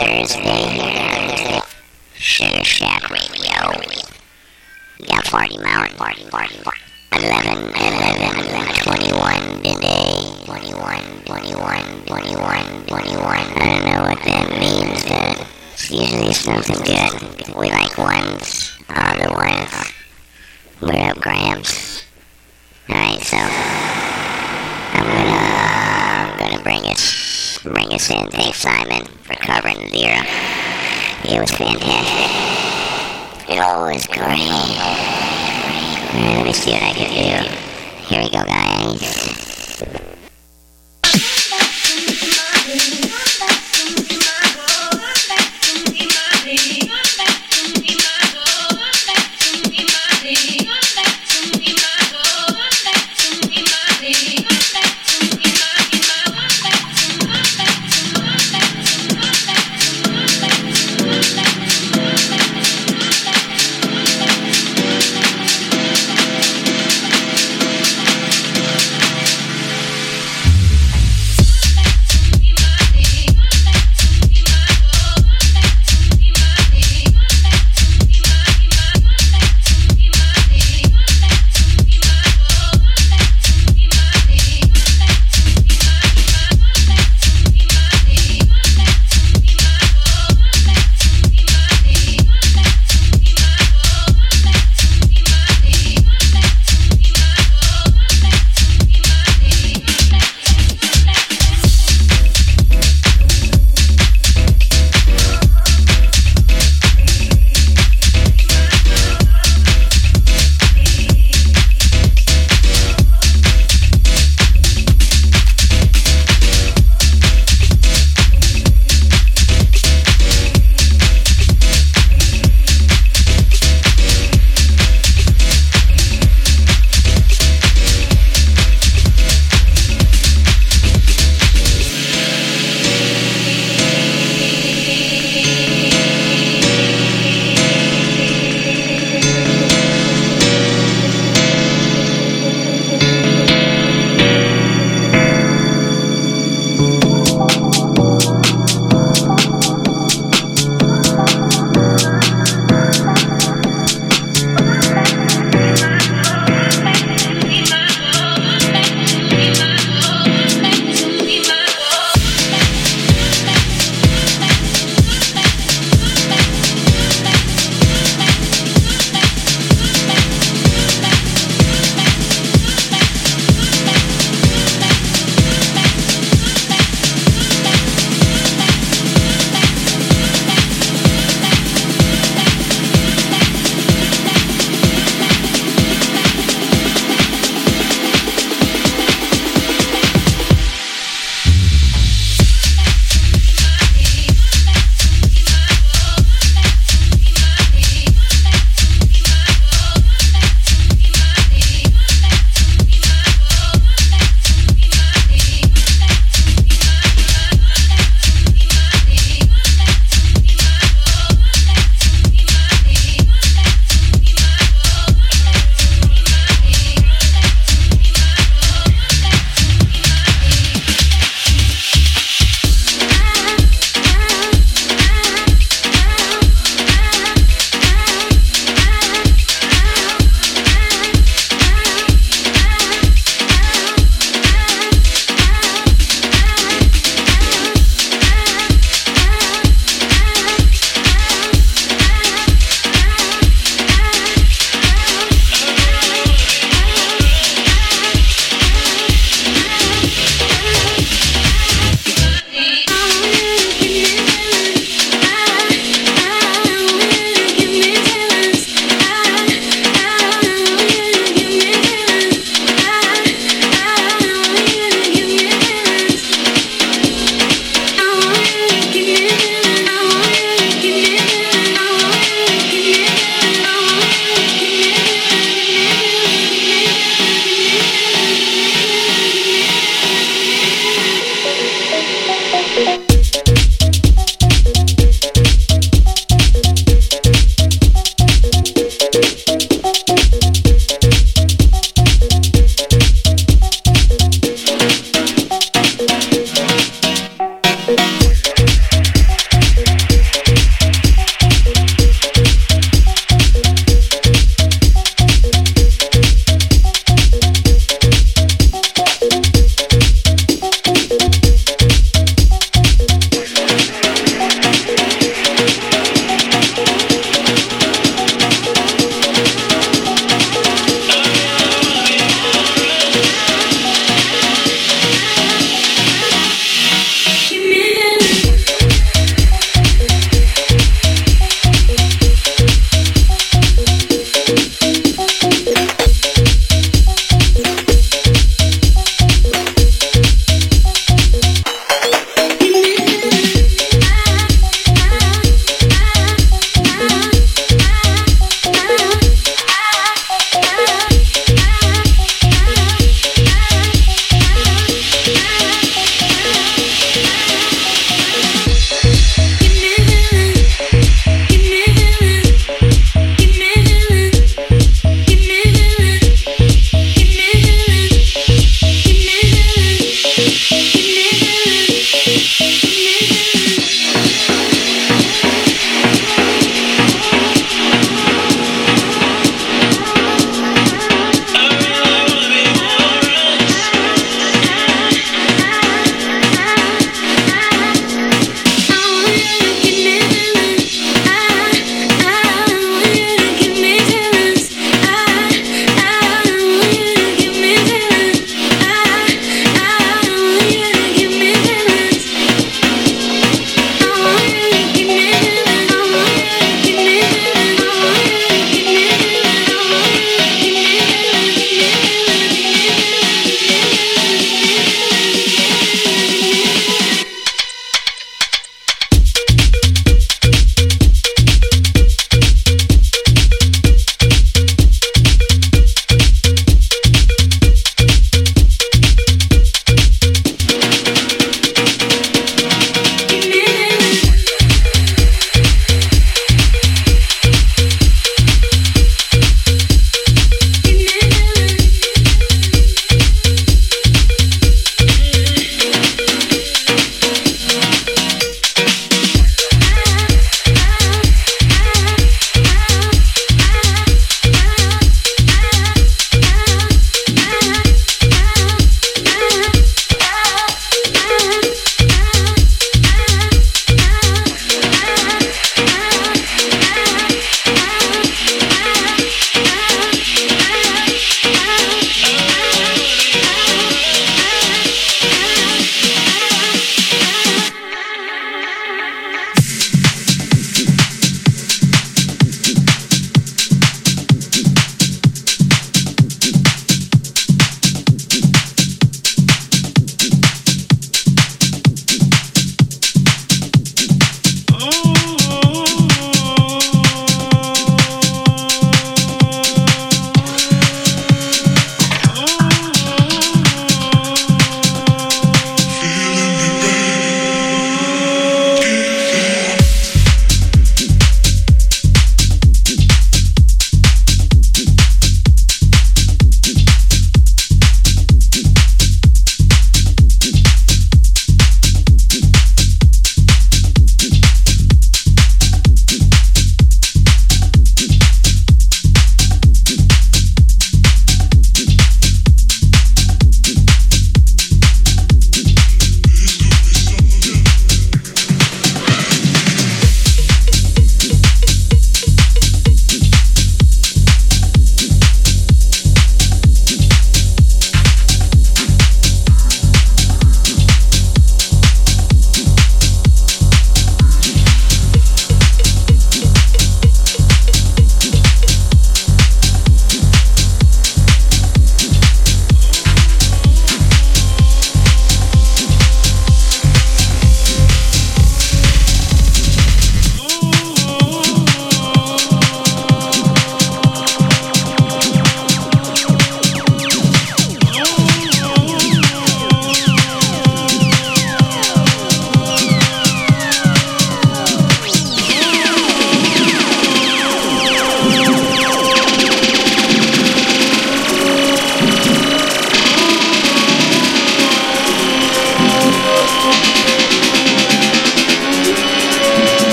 Thursday. Sugar Shack Radio. Got Party Mountain, Party, Party, 11, 11, 21 today. 21, 21, 21, 21. I don't know what that means, but it's usually something good. We like ones, the ones. What up, Grams? Alright, so I'm gonna I'm gonna bring us bring us in. Thanks Simon covering Vera. It was fantastic. It was great. Let me see what I can do. Here we go guys.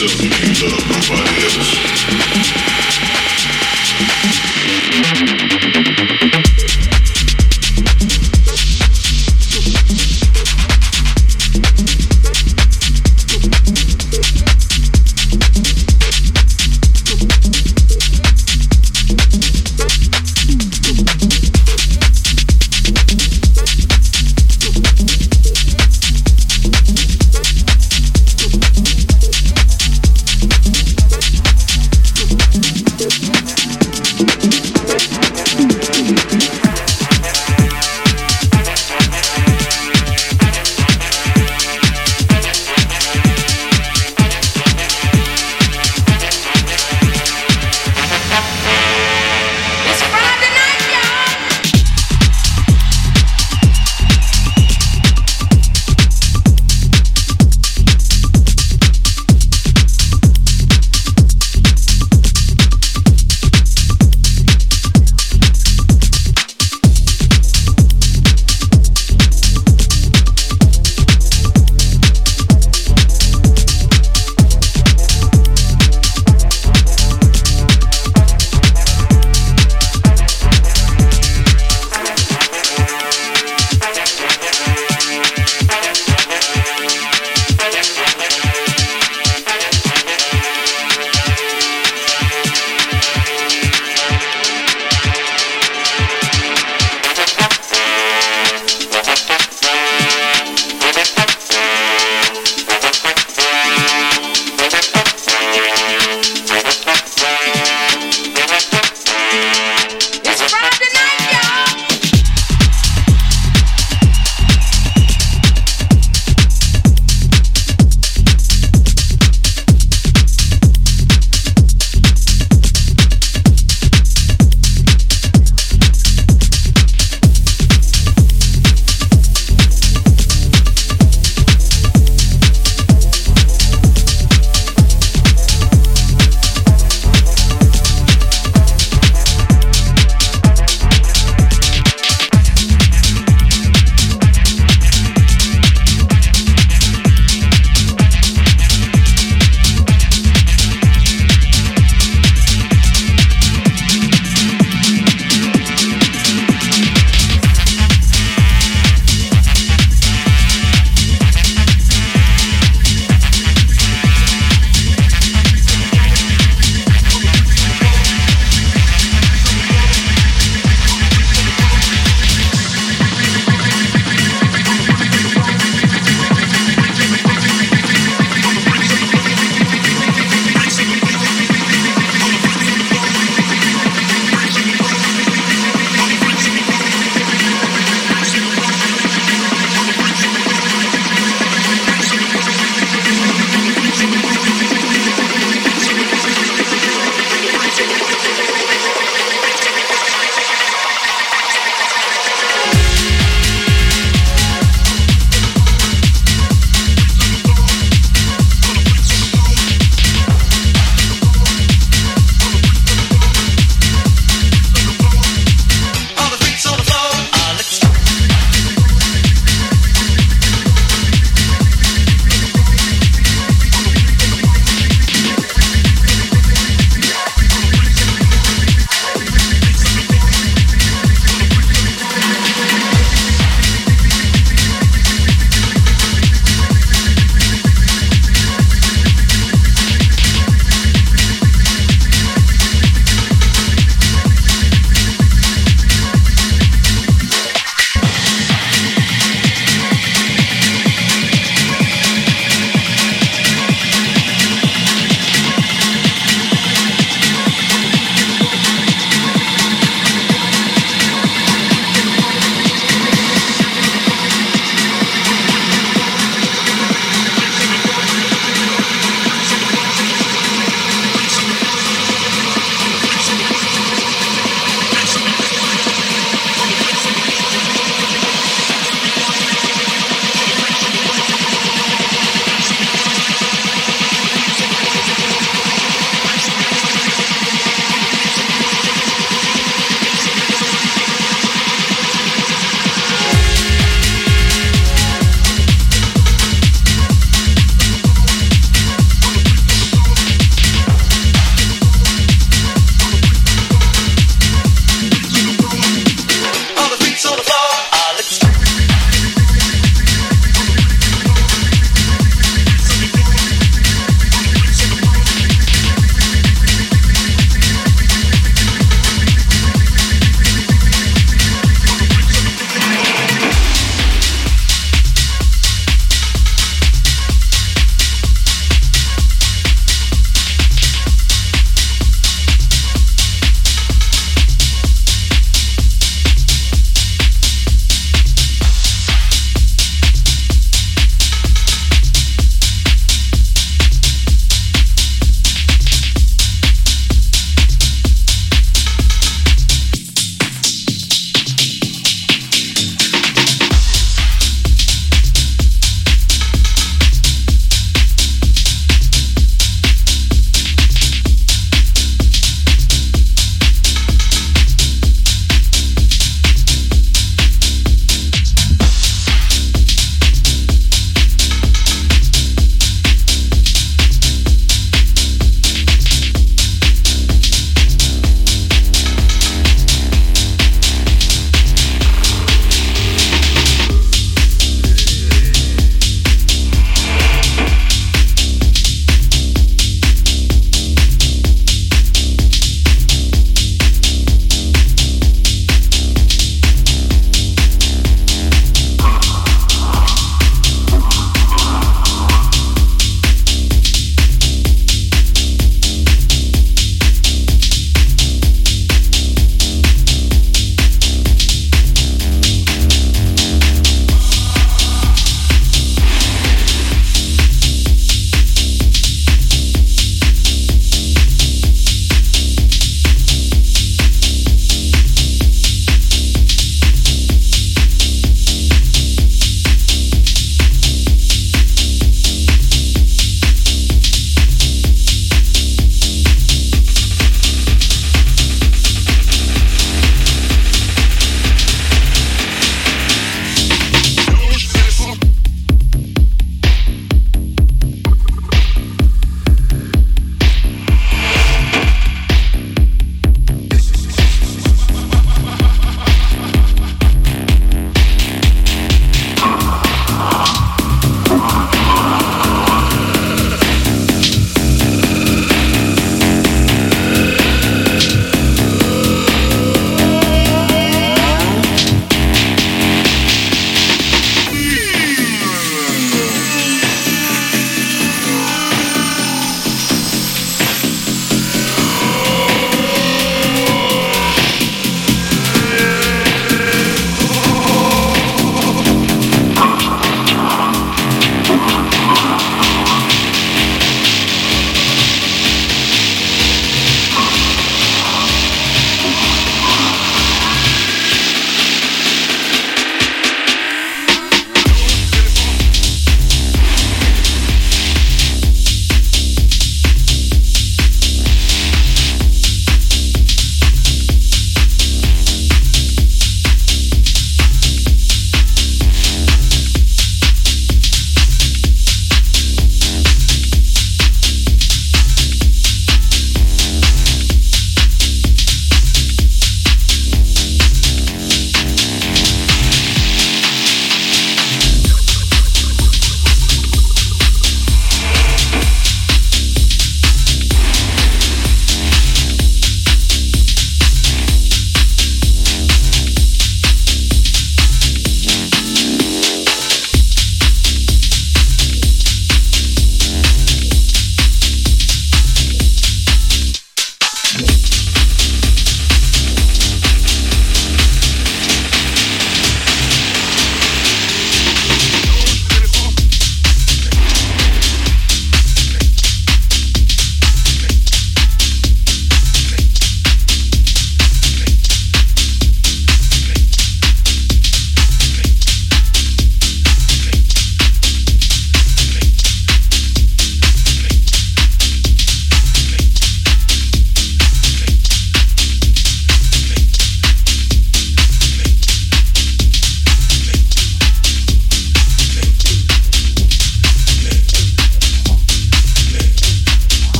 myself and you love nobody else.